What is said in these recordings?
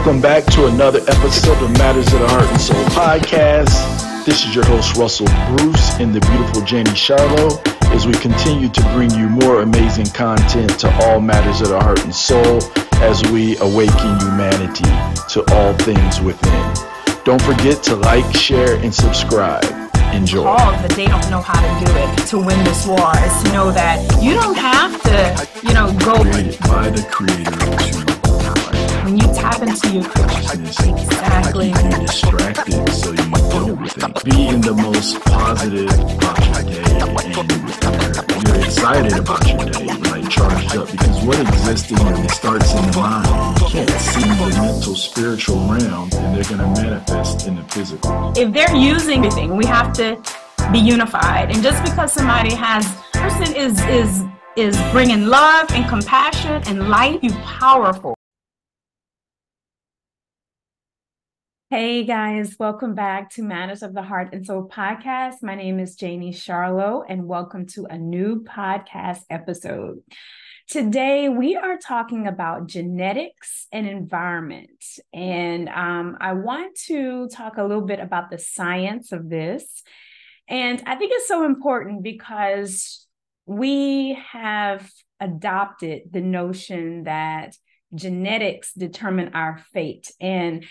Welcome back to another episode of Matters of the Heart and Soul podcast. This is your host, Russell Bruce, and the beautiful Janie Charlot, as we continue to bring you more amazing content to all matters of the heart and soul as we awaken humanity to all things within. Don't forget to like, share, and subscribe. Enjoy. All that they don't know how to do it to win this war is to know that you don't have to, you know, go. Created by the creator to when you tap into your consciousness. exactly. I keep you distracted so you don't think. Be in the most positive about your day and you're, you're excited about your day, like charged up. Because what exists in you starts in the mind. You can't see the mental, spiritual realm, and they're going to manifest in the physical. If they're using anything, we have to be unified. And just because somebody has person is is is bringing love and compassion and light, you powerful. Hey guys, welcome back to Matters of the Heart and Soul podcast. My name is Janie Charlot, and welcome to a new podcast episode. Today, we are talking about genetics and environment. And um, I want to talk a little bit about the science of this. And I think it's so important because we have adopted the notion that genetics determine our fate. And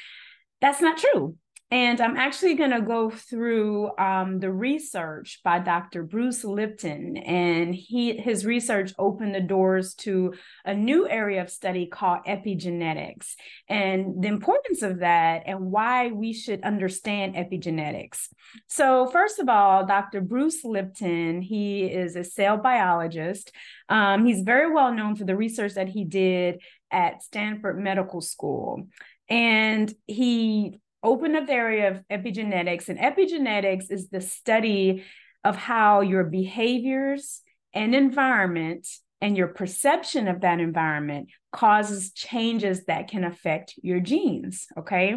that's not true. And I'm actually going to go through um, the research by Dr. Bruce Lipton, and he his research opened the doors to a new area of study called epigenetics, and the importance of that, and why we should understand epigenetics. So, first of all, Dr. Bruce Lipton, he is a cell biologist. Um, he's very well known for the research that he did at Stanford Medical School and he opened up the area of epigenetics and epigenetics is the study of how your behaviors and environment and your perception of that environment causes changes that can affect your genes okay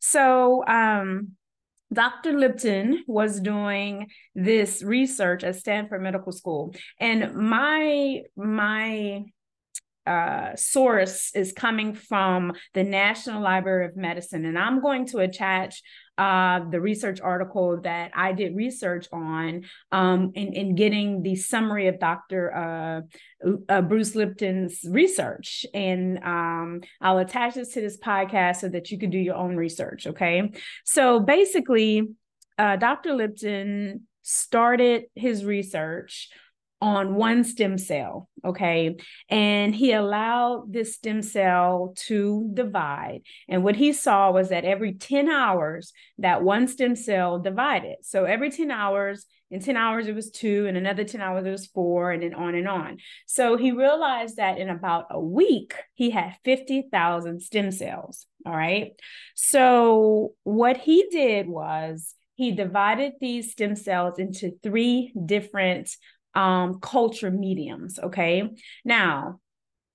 so um Dr. Lipton was doing this research at Stanford Medical School and my my uh, source is coming from the National Library of Medicine. And I'm going to attach uh, the research article that I did research on um, in, in getting the summary of Dr. Uh, uh, Bruce Lipton's research. And um, I'll attach this to this podcast so that you can do your own research. Okay. So basically, uh, Dr. Lipton started his research on one stem cell, okay? And he allowed this stem cell to divide. And what he saw was that every 10 hours, that one stem cell divided. So every 10 hours, in 10 hours, it was two, and another 10 hours, it was four, and then on and on. So he realized that in about a week, he had 50,000 stem cells, all right? So what he did was, he divided these stem cells into three different um, culture mediums. Okay. Now,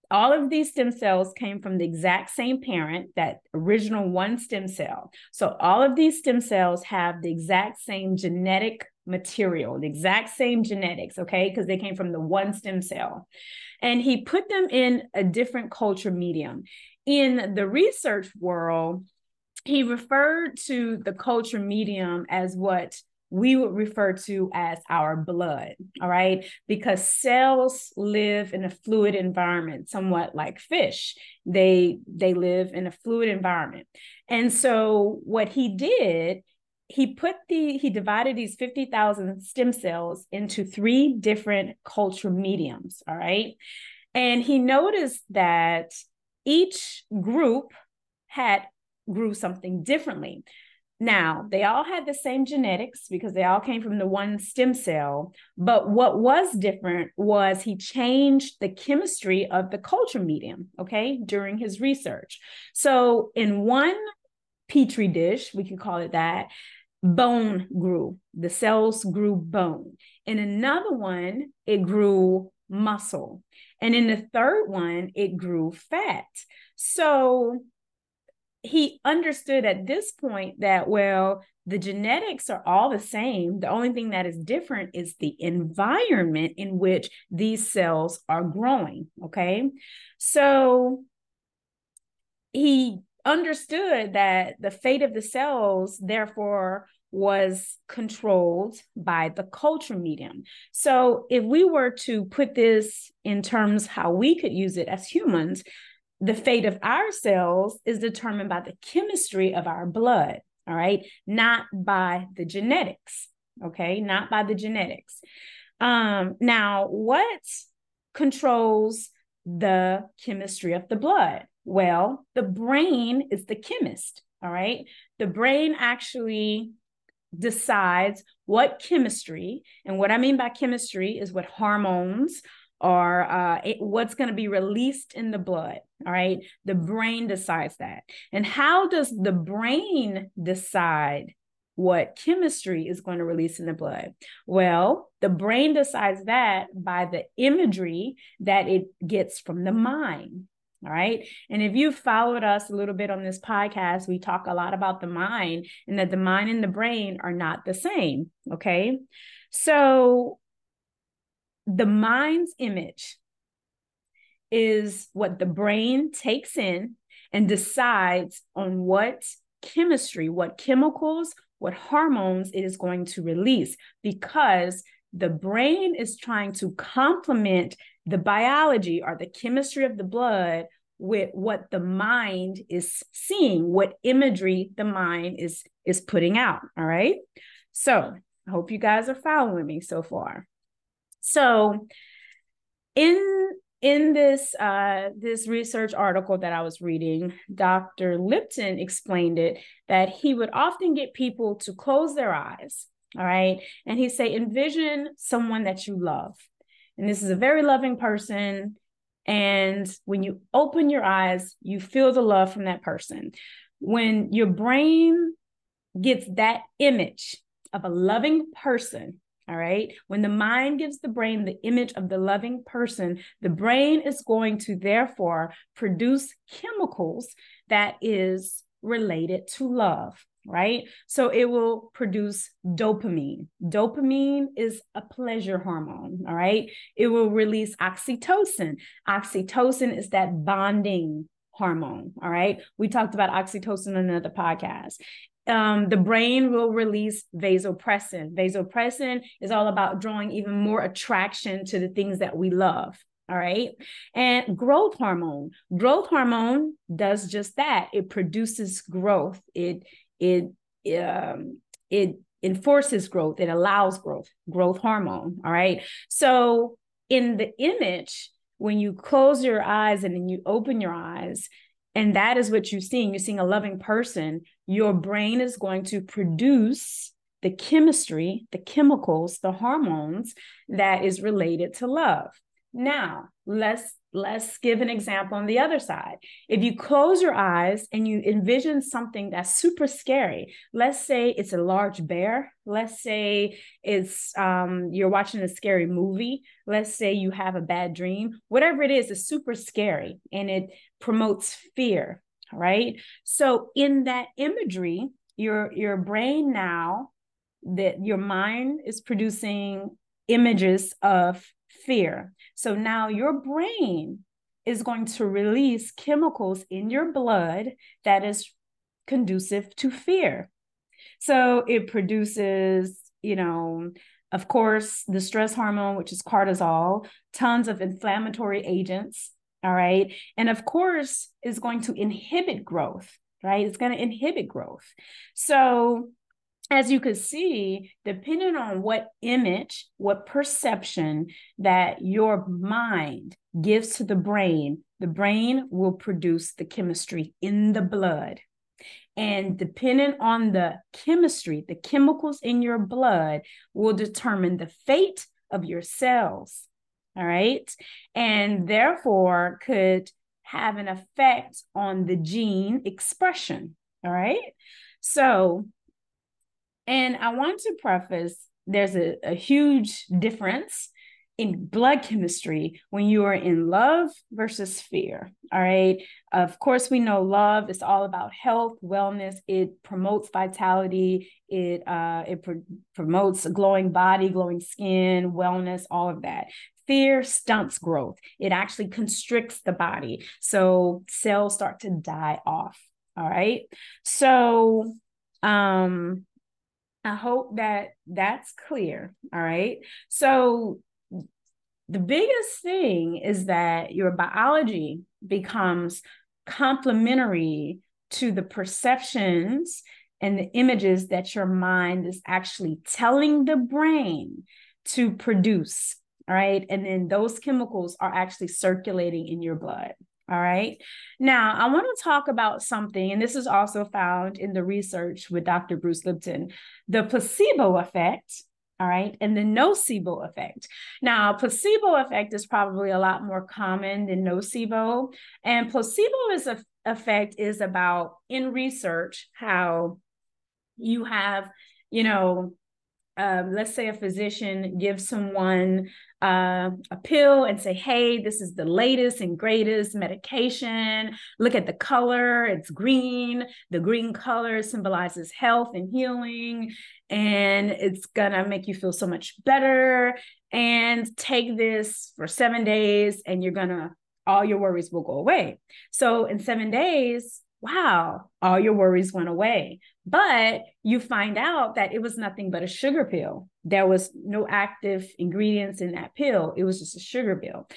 all of these stem cells came from the exact same parent, that original one stem cell. So all of these stem cells have the exact same genetic material, the exact same genetics, okay, because they came from the one stem cell. And he put them in a different culture medium. In the research world, he referred to the culture medium as what we would refer to as our blood, all right? Because cells live in a fluid environment, somewhat like fish. They they live in a fluid environment. And so what he did, he put the he divided these 50,000 stem cells into three different culture mediums, all right? And he noticed that each group had grew something differently. Now, they all had the same genetics because they all came from the one stem cell. But what was different was he changed the chemistry of the culture medium, okay, during his research. So, in one petri dish, we can call it that, bone grew, the cells grew bone. In another one, it grew muscle. And in the third one, it grew fat. So, he understood at this point that, well, the genetics are all the same. The only thing that is different is the environment in which these cells are growing. Okay. So he understood that the fate of the cells, therefore, was controlled by the culture medium. So, if we were to put this in terms how we could use it as humans, the fate of our cells is determined by the chemistry of our blood, all right, not by the genetics, okay, not by the genetics. Um, now, what controls the chemistry of the blood? Well, the brain is the chemist, all right? The brain actually decides what chemistry, and what I mean by chemistry is what hormones or uh, it, what's going to be released in the blood. All right. The brain decides that. And how does the brain decide what chemistry is going to release in the blood? Well, the brain decides that by the imagery that it gets from the mind. All right. And if you followed us a little bit on this podcast, we talk a lot about the mind and that the mind and the brain are not the same. Okay. So the mind's image is what the brain takes in and decides on what chemistry, what chemicals, what hormones it is going to release because the brain is trying to complement the biology or the chemistry of the blood with what the mind is seeing what imagery the mind is is putting out. All right? So i hope you guys are following me so far so in in this uh, this research article that I was reading, Dr. Lipton explained it that he would often get people to close their eyes, all right, and he say envision someone that you love, and this is a very loving person, and when you open your eyes, you feel the love from that person. When your brain gets that image of a loving person, all right. When the mind gives the brain the image of the loving person, the brain is going to therefore produce chemicals that is related to love, right? So it will produce dopamine. Dopamine is a pleasure hormone, all right? It will release oxytocin. Oxytocin is that bonding hormone. All right. We talked about oxytocin in another podcast um, the brain will release vasopressin. Vasopressin is all about drawing even more attraction to the things that we love. All right. And growth hormone. Growth hormone does just that. It produces growth. It it um, it enforces growth. It allows growth. Growth hormone. All right. So in the image, when you close your eyes and then you open your eyes, and that is what you're seeing. You're seeing a loving person. Your brain is going to produce the chemistry, the chemicals, the hormones that is related to love. Now, let's let's give an example on the other side. If you close your eyes and you envision something that's super scary, let's say it's a large bear, let's say it's um, you're watching a scary movie, let's say you have a bad dream, whatever it is, is super scary and it promotes fear, right? So in that imagery, your your brain now that your mind is producing images of fear. So now your brain is going to release chemicals in your blood that is conducive to fear. So it produces, you know, of course, the stress hormone, which is cortisol, tons of inflammatory agents. All right. And of course, is going to inhibit growth, right? It's going to inhibit growth. So as you can see, depending on what image, what perception that your mind gives to the brain, the brain will produce the chemistry in the blood. And depending on the chemistry, the chemicals in your blood will determine the fate of your cells. All right. And therefore could have an effect on the gene expression. All right. So and I want to preface there's a, a huge difference in blood chemistry when you are in love versus fear. All right. Of course, we know love is all about health, wellness. It promotes vitality. It uh, it pr- promotes a glowing body, glowing skin, wellness, all of that. Fear stunts growth. It actually constricts the body, so cells start to die off. All right. So, um, I hope that that's clear. All right. So, the biggest thing is that your biology becomes complementary to the perceptions and the images that your mind is actually telling the brain to produce. All right. And then those chemicals are actually circulating in your blood. All right. Now, I want to talk about something, and this is also found in the research with Dr. Bruce Lipton the placebo effect. All right. And the nocebo effect. Now, placebo effect is probably a lot more common than nocebo. And placebo is a, effect is about in research how you have, you know, um, let's say a physician gives someone uh, a pill and say, hey, this is the latest and greatest medication. Look at the color, it's green. The green color symbolizes health and healing, and it's gonna make you feel so much better. And take this for seven days, and you're gonna, all your worries will go away. So, in seven days, wow, all your worries went away. But you find out that it was nothing but a sugar pill. There was no active ingredients in that pill, it was just a sugar pill.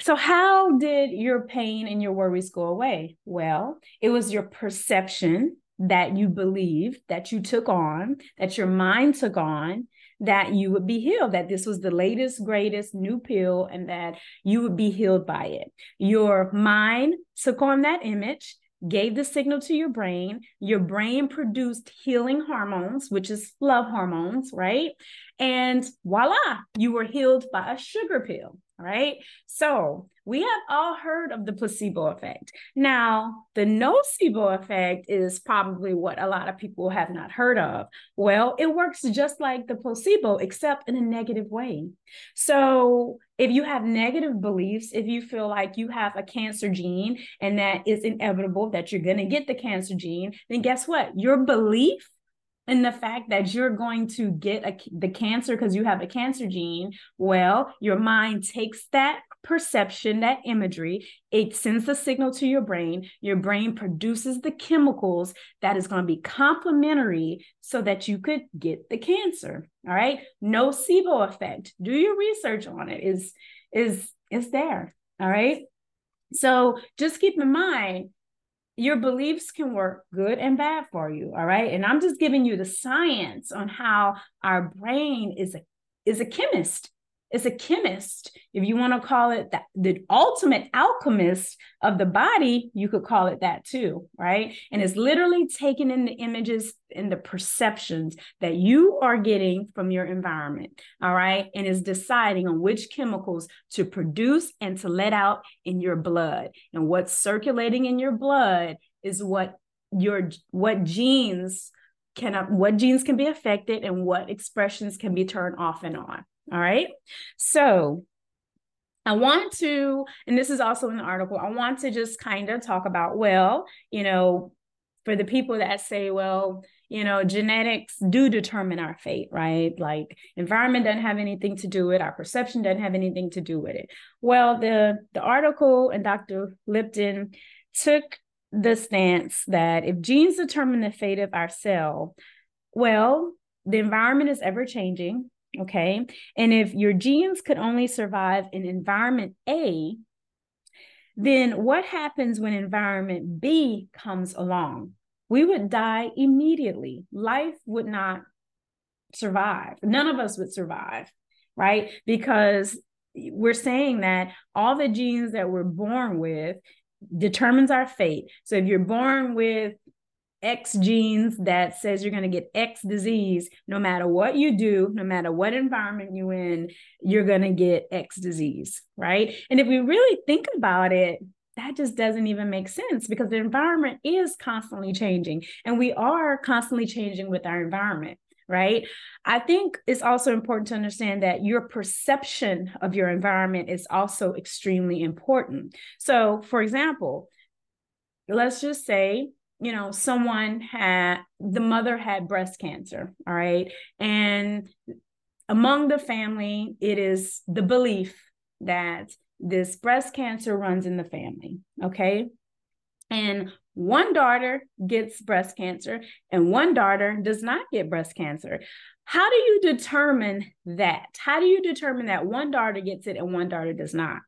So, how did your pain and your worries go away? Well, it was your perception that you believed, that you took on, that your mind took on, that you would be healed, that this was the latest, greatest new pill, and that you would be healed by it. Your mind took on that image, gave the signal to your brain. Your brain produced healing hormones, which is love hormones, right? And voila, you were healed by a sugar pill, right? So we have all heard of the placebo effect. Now, the nocebo effect is probably what a lot of people have not heard of. Well, it works just like the placebo, except in a negative way. So, if you have negative beliefs, if you feel like you have a cancer gene and that it's inevitable that you're going to get the cancer gene, then guess what? Your belief in the fact that you're going to get a, the cancer because you have a cancer gene, well, your mind takes that perception, that imagery, it sends the signal to your brain. Your brain produces the chemicals that is going to be complementary so that you could get the cancer. All right. Nocebo effect. Do your research on it. Is is is there. All right. So just keep in mind your beliefs can work good and bad for you all right and i'm just giving you the science on how our brain is a is a chemist is a chemist. If you want to call it that, the ultimate alchemist of the body, you could call it that too, right? And it's literally taking in the images and the perceptions that you are getting from your environment, all right? And is deciding on which chemicals to produce and to let out in your blood. And what's circulating in your blood is what your what genes can what genes can be affected and what expressions can be turned off and on all right. So I want to, and this is also in the article, I want to just kind of talk about, well, you know, for the people that say, well, you know, genetics do determine our fate, right? Like environment doesn't have anything to do with it, our perception doesn't have anything to do with it. Well, the the article and Dr. Lipton took the stance that if genes determine the fate of our cell, well, the environment is ever changing. Okay. And if your genes could only survive in environment A, then what happens when environment B comes along? We would die immediately. Life would not survive. None of us would survive, right? Because we're saying that all the genes that we're born with determines our fate. So if you're born with X genes that says you're going to get X disease. No matter what you do, no matter what environment you're in, you're going to get X disease, right? And if we really think about it, that just doesn't even make sense because the environment is constantly changing and we are constantly changing with our environment right? I think it's also important to understand that your perception of your environment is also extremely important. So, for example, let's just say you know, someone had the mother had breast cancer, all right? And among the family, it is the belief that this breast cancer runs in the family, okay? And one daughter gets breast cancer and one daughter does not get breast cancer. How do you determine that? How do you determine that one daughter gets it and one daughter does not?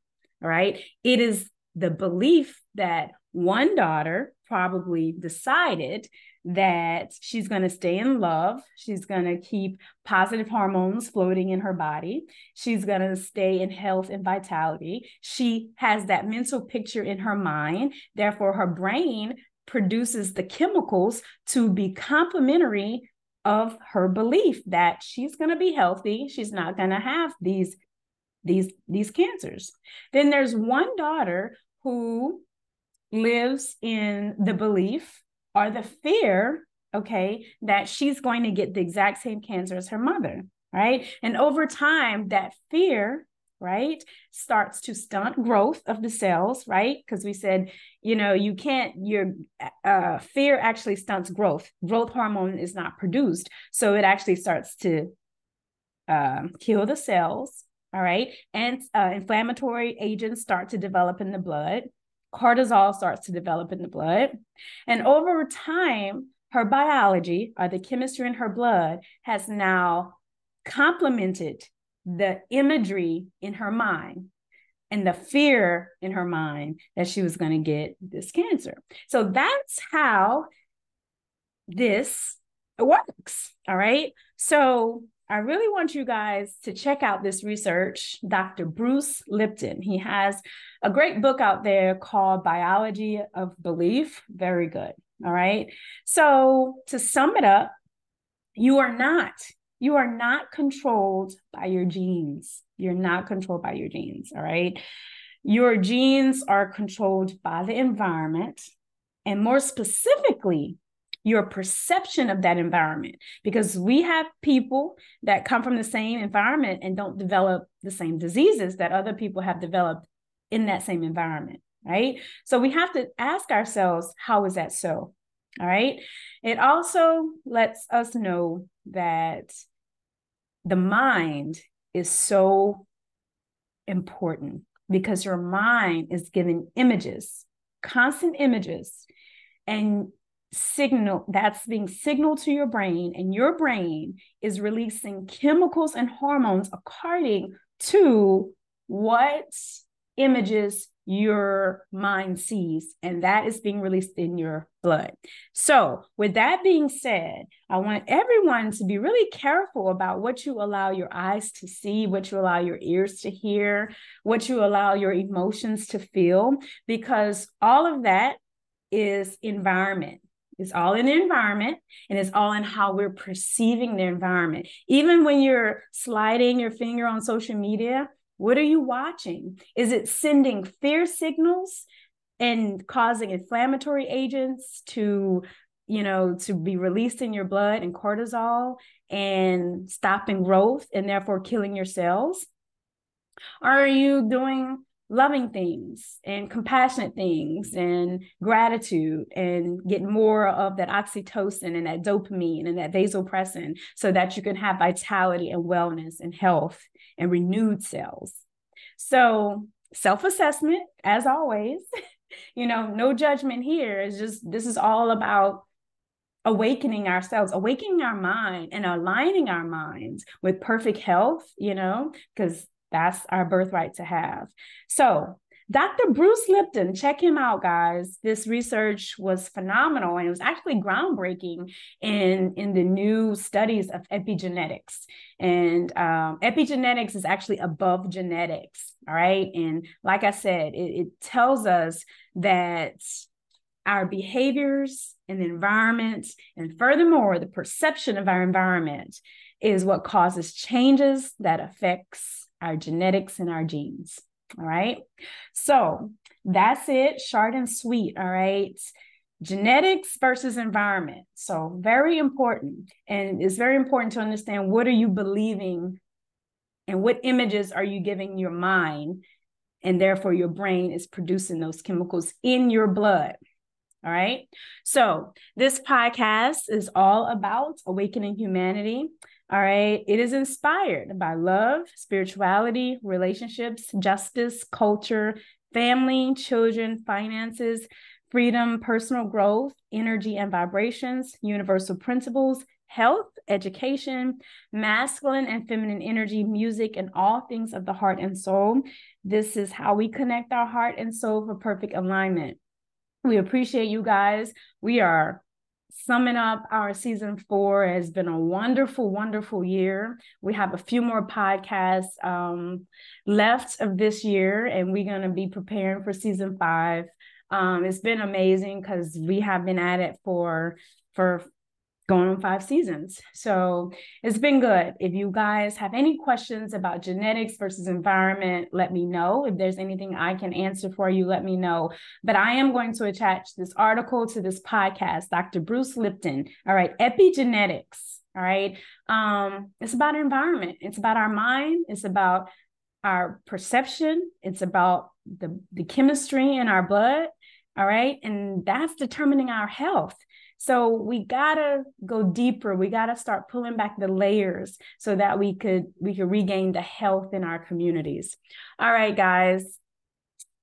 All right. It is the belief that one daughter probably decided that she's going to stay in love. She's going to keep positive hormones floating in her body. She's going to stay in health and vitality. She has that mental picture in her mind. Therefore, her brain produces the chemicals to be complementary of her belief that she's going to be healthy. She's not going to have these these these cancers. Then there's one daughter who lives in the belief or the fear, okay, that she's going to get the exact same cancer as her mother, right? And over time, that fear, right, starts to stunt growth of the cells, right? Because we said, you know, you can't, your uh, fear actually stunts growth. Growth hormone is not produced. So it actually starts to uh, kill the cells, all right? And uh, inflammatory agents start to develop in the blood cortisol starts to develop in the blood. And over time, her biology or the chemistry in her blood has now complemented the imagery in her mind and the fear in her mind that she was going to get this cancer. So that's how this works. All right. So I really want you guys to check out this research. Dr. Bruce Lipton, he has a great book out there called Biology of Belief. Very good. All right. So to sum it up, you are not, you are not controlled by your genes. You're not controlled by your genes. All right. Your genes are controlled by the environment. And more specifically, your perception of that environment because we have people that come from the same environment and don't develop the same diseases that other people have developed in that same environment right? So we have to ask ourselves how is that so all right? It also lets us know that the mind is so important because your mind is giving images constant images and signal that's being signaled to your brain and your brain is releasing chemicals and hormones according to what images your mind sees and that is being released in your blood. So with that being said i want everyone to be really careful about what you allow your eyes to see what you allow your ears to hear what you allow your emotions to feel because all of that is environment it's all in the environment and it's all in how we're perceiving the environment. Even when you're sliding your finger on social media, what are you watching? Is it sending fear signals and causing inflammatory agents to, you know, to be released in your blood and cortisol and stopping growth and therefore killing your cells? Are you doing loving things and compassionate things and gratitude and get more of that oxytocin and that dopamine and that vasopressin so that you can have vitality and wellness and health and renewed cells. So, self assessment, as always, you know, no judgment here. It's just this is all about awakening ourselves, awakening our mind and aligning our minds with perfect health, you know, because that's our birthright to have. So, Dr. Bruce Lipton, check him out, guys. This research was phenomenal and it was actually groundbreaking in, in the new studies of epigenetics. And um, epigenetics is actually above genetics. All right. And like I said, it, it tells us that our behaviors and the environment, and furthermore, the perception of our environment is what causes changes that affects our genetics and our genes. All right. So that's it, short and sweet. All right. Genetics versus environment. So, very important. And it's very important to understand what are you believing and what images are you giving your mind. And therefore, your brain is producing those chemicals in your blood. All right. So, this podcast is all about awakening humanity. All right. It is inspired by love, spirituality, relationships, justice, culture, family, children, finances, freedom, personal growth, energy and vibrations, universal principles, health, education, masculine and feminine energy, music, and all things of the heart and soul. This is how we connect our heart and soul for perfect alignment. We appreciate you guys. We are summing up our season four has been a wonderful wonderful year. We have a few more podcasts um, left of this year and we're going to be preparing for season five. Um, it's been amazing because we have been at it for for going on five seasons. So it's been good. If you guys have any questions about genetics versus environment, let me know. If there's anything I can answer for you, let me know. But I am going to attach this article to this podcast, Dr. Bruce Lipton. All right, epigenetics. All right. Um, it's about environment. It's about our mind. It's about our perception. It's about the, the chemistry in our blood. All right. And that's determining our health. So we gotta go deeper. We gotta start pulling back the layers so that we could we could regain the health in our communities. All right, guys.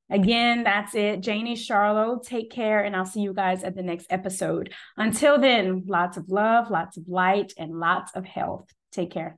Again, that's it. Janie Charlot, take care, and I'll see you guys at the next episode. Until then, lots of love, lots of light, and lots of health. Take care.